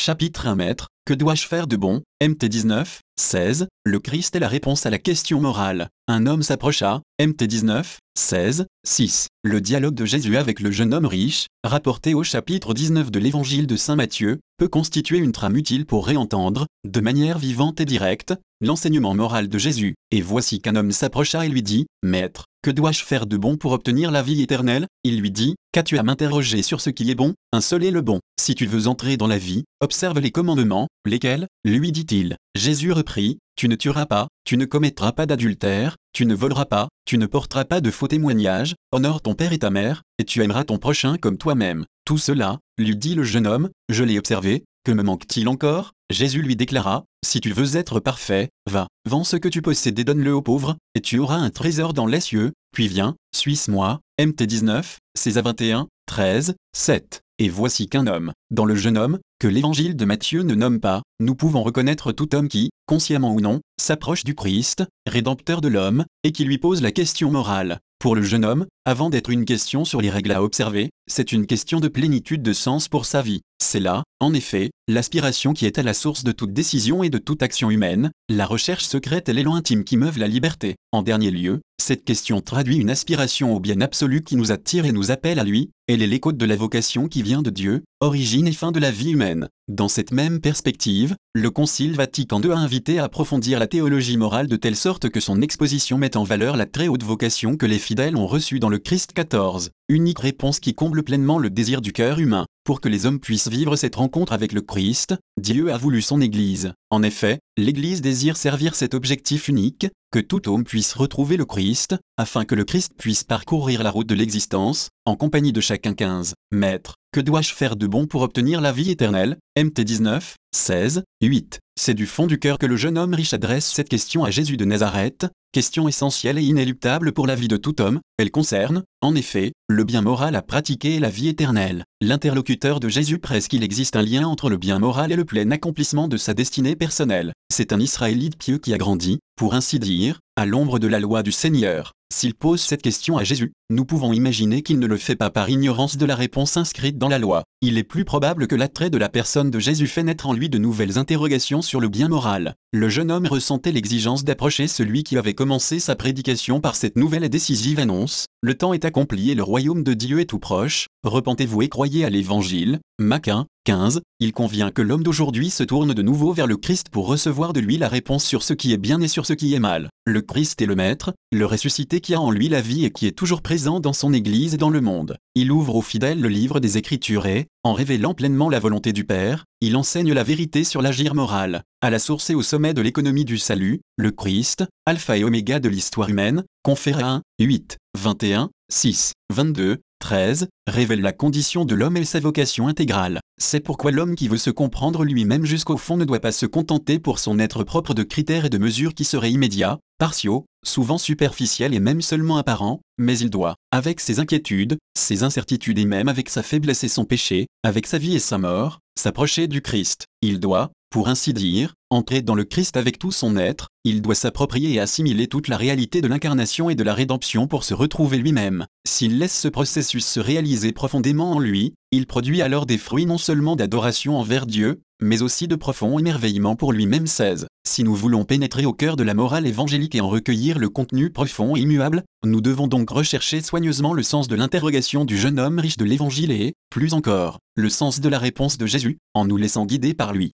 Chapitre 1 Maître, que dois-je faire de bon? MT 19, 16, le Christ est la réponse à la question morale. Un homme s'approcha, MT 19, 16, 6. Le dialogue de Jésus avec le jeune homme riche, rapporté au chapitre 19 de l'évangile de Saint Matthieu, peut constituer une trame utile pour réentendre, de manière vivante et directe, l'enseignement moral de Jésus. Et voici qu'un homme s'approcha et lui dit, Maître, que dois-je faire de bon pour obtenir la vie éternelle? Il lui dit, Qu'as-tu à m'interroger sur ce qui est bon? Un seul est le bon. Si tu veux entrer dans la vie, observe les commandements, lesquels? Lui dit-il. Jésus reprit, Tu ne tueras pas, tu ne commettras pas d'adultère, tu ne voleras pas, tu ne porteras pas de faux témoignages, honore ton père et ta mère, et tu aimeras ton prochain comme toi-même. Tout cela, lui dit le jeune homme, je l'ai observé, que me manque-t-il encore? Jésus lui déclara, Si tu veux être parfait, va, vends ce que tu possèdes et donne-le aux pauvres, et tu auras un trésor dans les cieux, puis viens, suis-moi, MT 19, César 21, 13, 7. Et voici qu'un homme, dans le jeune homme, que l'évangile de Matthieu ne nomme pas, nous pouvons reconnaître tout homme qui, consciemment ou non, s'approche du Christ, rédempteur de l'homme, et qui lui pose la question morale. Pour le jeune homme, avant d'être une question sur les règles à observer, c'est une question de plénitude de sens pour sa vie. C'est là, en effet, l'aspiration qui est à la source de toute décision et de toute action humaine, la recherche secrète et l'élan intime qui meuvent la liberté. En dernier lieu, cette question traduit une aspiration au bien absolu qui nous attire et nous appelle à lui, elle est l'écho de la vocation qui vient de Dieu, origine et fin de la vie humaine. Dans cette même perspective, le Concile Vatican II a invité à approfondir la théologie morale de telle sorte que son exposition mette en valeur la très haute vocation que les fidèles ont reçue dans le Christ XIV, unique réponse qui comble pleinement le désir du cœur humain. Pour que les hommes puissent vivre cette rencontre avec le Christ, Dieu a voulu son Église. En effet, l'Église désire servir cet objectif unique, que tout homme puisse retrouver le Christ, afin que le Christ puisse parcourir la route de l'existence, en compagnie de chacun 15. Maître, que dois-je faire de bon pour obtenir la vie éternelle? MT 19, 16, 8. C'est du fond du cœur que le jeune homme riche adresse cette question à Jésus de Nazareth, question essentielle et inéluctable pour la vie de tout homme, elle concerne, en effet, le bien moral à pratiquer et la vie éternelle. L'interlocuteur de Jésus presse qu'il existe un lien entre le bien moral et le plein accomplissement de sa destinée personnelle. C'est un Israélite pieux qui a grandi, pour ainsi dire, à l'ombre de la loi du Seigneur. S'il pose cette question à Jésus, nous pouvons imaginer qu'il ne le fait pas par ignorance de la réponse inscrite dans la loi. Il est plus probable que l'attrait de la personne de Jésus fait naître en lui de nouvelles interrogations sur le bien moral. Le jeune homme ressentait l'exigence d'approcher celui qui avait commencé sa prédication par cette nouvelle et décisive annonce. Le temps est accompli et le royaume de Dieu est tout proche. Repentez-vous et croyez à l'évangile. Maquin, 15. Il convient que l'homme d'aujourd'hui se tourne de nouveau vers le Christ pour recevoir de lui la réponse sur ce qui est bien et sur ce qui est mal. Le Christ est le Maître, le ressuscité qui a en lui la vie et qui est toujours présent dans son Église et dans le monde. Il ouvre aux fidèles le livre des Écritures et, en révélant pleinement la volonté du Père, il enseigne la vérité sur l'agir moral. À la source et au sommet de l'économie du salut, le Christ, alpha et oméga de l'histoire humaine, confère 1, 8, 21, 6, 22, 13, révèle la condition de l'homme et sa vocation intégrale. C'est pourquoi l'homme qui veut se comprendre lui-même jusqu'au fond ne doit pas se contenter pour son être propre de critères et de mesures qui seraient immédiats, partiaux, souvent superficiels et même seulement apparents, mais il doit, avec ses inquiétudes, ses incertitudes et même avec sa faiblesse et son péché, avec sa vie et sa mort, s'approcher du Christ. Il doit, pour ainsi dire, entrer dans le Christ avec tout son être, il doit s'approprier et assimiler toute la réalité de l'incarnation et de la rédemption pour se retrouver lui-même. S'il laisse ce processus se réaliser profondément en lui, il produit alors des fruits non seulement d'adoration envers Dieu, mais aussi de profond émerveillement pour lui-même 16. Si nous voulons pénétrer au cœur de la morale évangélique et en recueillir le contenu profond et immuable, nous devons donc rechercher soigneusement le sens de l'interrogation du jeune homme riche de l'évangile et, plus encore, le sens de la réponse de Jésus, en nous laissant guider par lui.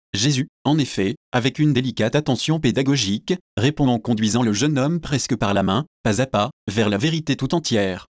En effet, avec une délicate attention pédagogique, répond en conduisant le jeune homme presque par la main, pas à pas, vers la vérité tout entière.